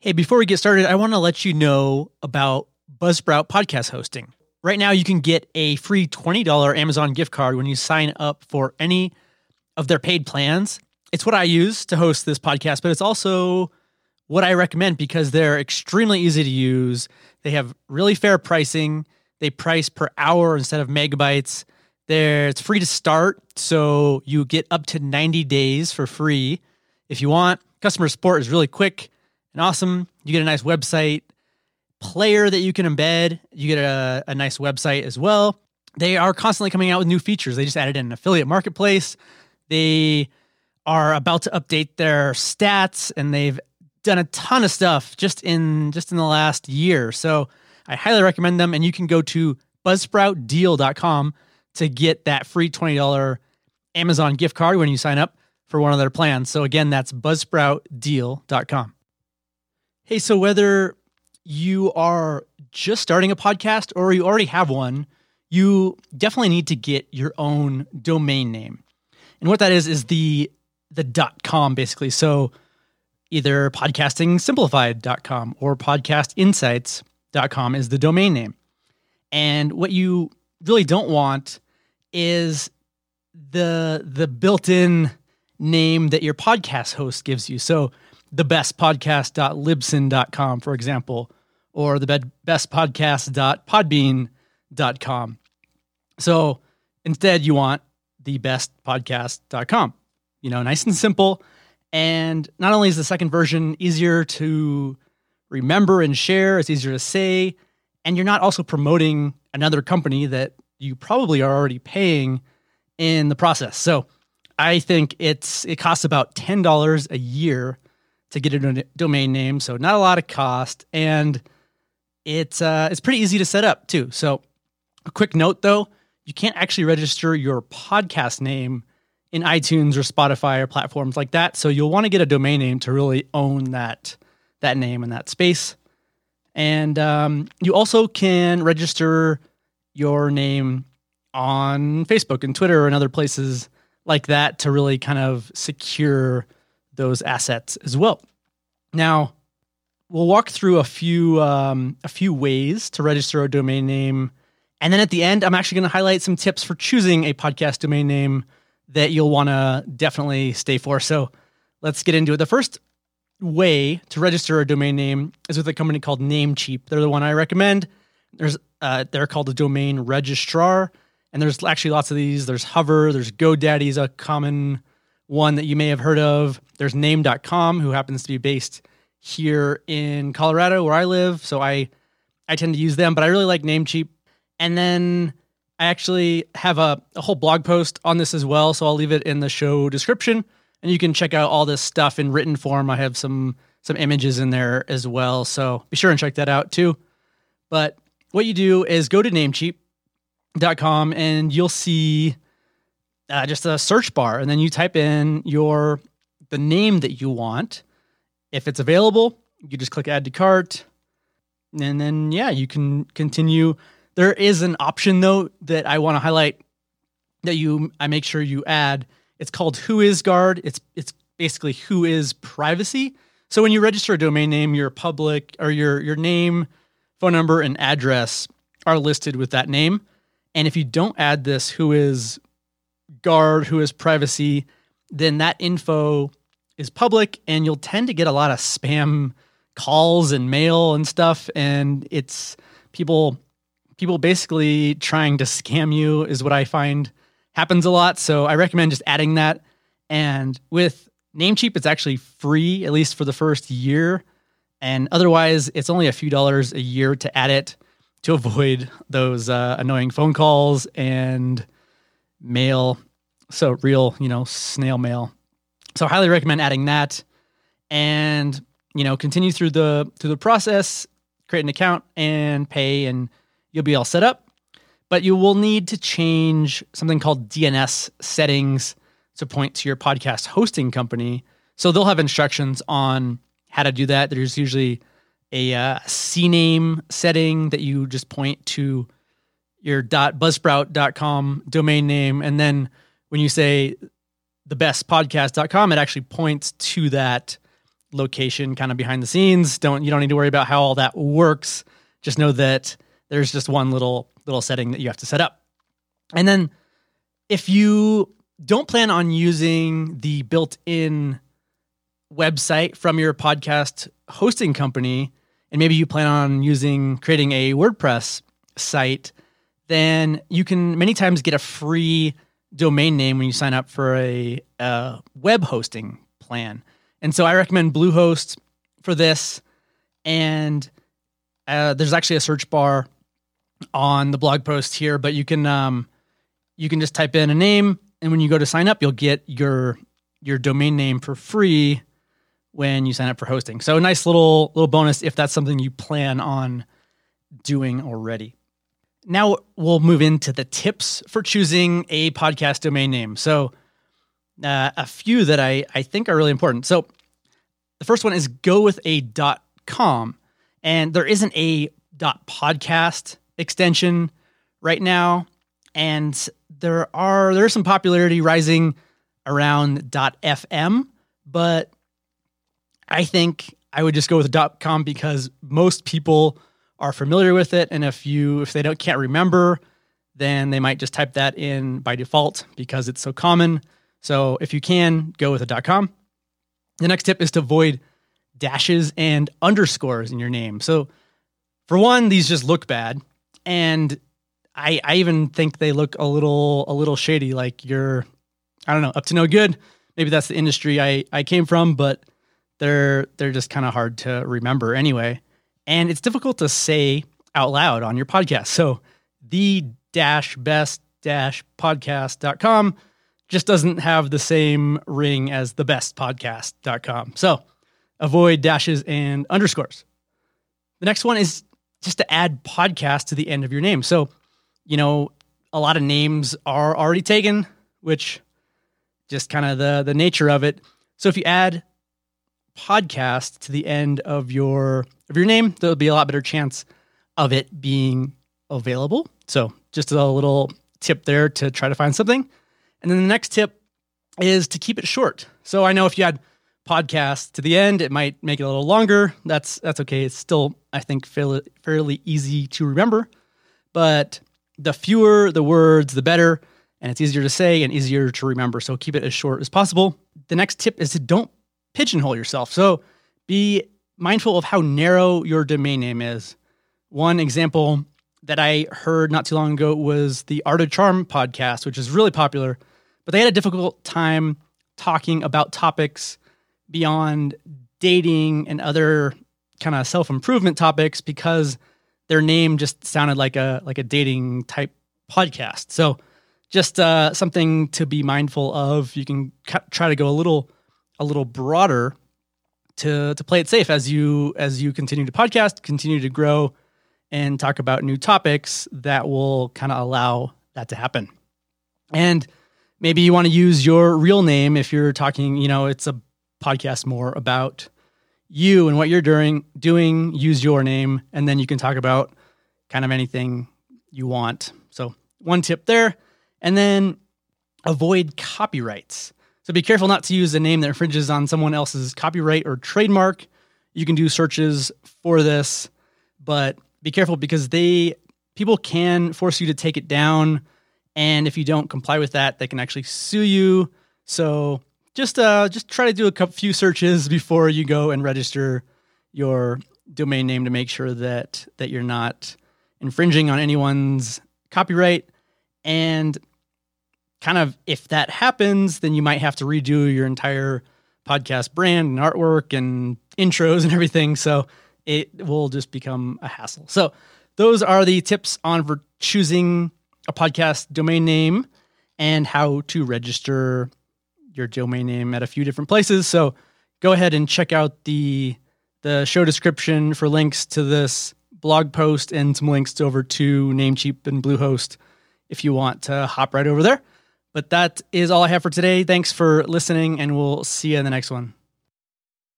Hey, before we get started, I want to let you know about Buzzsprout podcast hosting. Right now, you can get a free $20 Amazon gift card when you sign up for any of their paid plans. It's what I use to host this podcast, but it's also what I recommend because they're extremely easy to use. They have really fair pricing. They price per hour instead of megabytes. There, it's free to start, so you get up to 90 days for free if you want. Customer support is really quick and awesome. You get a nice website player that you can embed. You get a, a nice website as well. They are constantly coming out with new features. They just added an affiliate marketplace. They are about to update their stats and they've done a ton of stuff just in just in the last year. So I highly recommend them and you can go to buzzsproutdeal.com to get that free $20 Amazon gift card when you sign up for one of their plans. So again, that's buzzsproutdeal.com. Hey, so whether you are just starting a podcast or you already have one, you definitely need to get your own domain name. And what that is is the the dot com basically. So either podcastingsimplified.com or podcastinsights.com is the domain name. And what you really don't want is the the built-in name that your podcast host gives you. So the for example, or the best podcast.podbean.com. So instead, you want the. You know, nice and simple. And not only is the second version easier to remember and share, it's easier to say, and you're not also promoting another company that you probably are already paying in the process. So I think it's it costs about ten dollars a year to get a domain name, so not a lot of cost, and it's uh, it's pretty easy to set up too. So a quick note though, you can't actually register your podcast name in iTunes or Spotify or platforms like that. So you'll want to get a domain name to really own that that name and that space. And um, you also can register your name on Facebook and Twitter and other places like that to really kind of secure those assets as well. Now, we'll walk through a few um, a few ways to register a domain name, and then at the end, I'm actually going to highlight some tips for choosing a podcast domain name that you'll want to definitely stay for. So let's get into it. The first way to register a domain name is with a company called Namecheap. They're the one I recommend. There's uh, they're called a domain registrar, and there's actually lots of these. There's Hover, there's GoDaddy's a common one that you may have heard of. There's Name.com, who happens to be based here in Colorado where I live, so I I tend to use them. But I really like Namecheap, and then I actually have a, a whole blog post on this as well, so I'll leave it in the show description, and you can check out all this stuff in written form. I have some some images in there as well, so be sure and check that out too. But what you do is go to Namecheap.com and you'll see uh, just a search bar, and then you type in your the name that you want. If it's available, you just click add to cart, and then yeah, you can continue there is an option though that I want to highlight that you I make sure you add. It's called WhoisGuard. It's it's basically WHOIS privacy. So when you register a domain name, your public or your your name, phone number, and address are listed with that name. And if you don't add this who is guard, WHOIS privacy, then that info is public and you'll tend to get a lot of spam calls and mail and stuff. And it's people people basically trying to scam you is what I find happens a lot. So I recommend just adding that. And with Namecheap, it's actually free, at least for the first year. And otherwise, it's only a few dollars a year to add it to avoid those uh, annoying phone calls and mail. So real, you know, snail mail. So I highly recommend adding that and, you know, continue through the through the process, create an account and pay and you'll be all set up. But you will need to change something called DNS settings to point to your podcast hosting company. So they'll have instructions on how to do that. There's usually a uh, CNAME setting that you just point to your .buzzsprout.com domain name. And then when you say the best podcast.com, it actually points to that location kind of behind the scenes. Don't you don't need to worry about how all that works. Just know that there's just one little little setting that you have to set up. And then if you don't plan on using the built-in website from your podcast hosting company, and maybe you plan on using creating a WordPress site, then you can many times get a free domain name when you sign up for a, a web hosting plan. And so I recommend Bluehost for this. And uh, there's actually a search bar on the blog post here, but you can um, you can just type in a name, and when you go to sign up, you'll get your your domain name for free when you sign up for hosting. So a nice little little bonus if that's something you plan on doing already. Now we'll move into the tips for choosing a podcast domain name. So uh, a few that I, I think are really important. So the first one is go with a com. And there isn't a podcast extension right now. And there are there's some popularity rising around FM, but I think I would just go with com because most people are familiar with it. And if you if they don't can't remember, then they might just type that in by default because it's so common. So if you can, go with a .com. The next tip is to avoid dashes and underscores in your name. So for one, these just look bad. And I, I even think they look a little a little shady, like you're I don't know, up to no good. Maybe that's the industry I, I came from, but they're they're just kind of hard to remember anyway. And it's difficult to say out loud on your podcast. So the dash best dash podcast.com just doesn't have the same ring as the best podcast.com. So avoid dashes and underscores. The next one is just to add podcast to the end of your name. So, you know, a lot of names are already taken, which just kind of the the nature of it. So if you add podcast to the end of your of your name, there'll be a lot better chance of it being available. So just a little tip there to try to find something. And then the next tip is to keep it short. So I know if you had podcast to the end, it might make it a little longer. That's that's okay. It's still I think fairly fairly easy to remember, but the fewer the words, the better, and it's easier to say and easier to remember. So keep it as short as possible. The next tip is to don't pigeonhole yourself. So be mindful of how narrow your domain name is. One example that I heard not too long ago was the Art of Charm podcast, which is really popular, but they had a difficult time talking about topics beyond dating and other kind of self-improvement topics because their name just sounded like a like a dating type podcast. So just uh, something to be mindful of. You can try to go a little a little broader to to play it safe as you as you continue to podcast, continue to grow, and talk about new topics that will kind of allow that to happen. And maybe you want to use your real name if you're talking. You know, it's a podcast more about you and what you're doing. Doing use your name, and then you can talk about kind of anything you want. So one tip there, and then avoid copyrights. So be careful not to use a name that infringes on someone else's copyright or trademark. You can do searches for this, but be careful because they people can force you to take it down and if you don't comply with that, they can actually sue you. So just uh just try to do a few searches before you go and register your domain name to make sure that that you're not infringing on anyone's copyright and kind of if that happens, then you might have to redo your entire podcast brand and artwork and intros and everything. So it will just become a hassle. So those are the tips on for choosing a podcast domain name and how to register your domain name at a few different places. So go ahead and check out the the show description for links to this blog post and some links over to Namecheap and Bluehost if you want to hop right over there. But that is all I have for today. Thanks for listening, and we'll see you in the next one.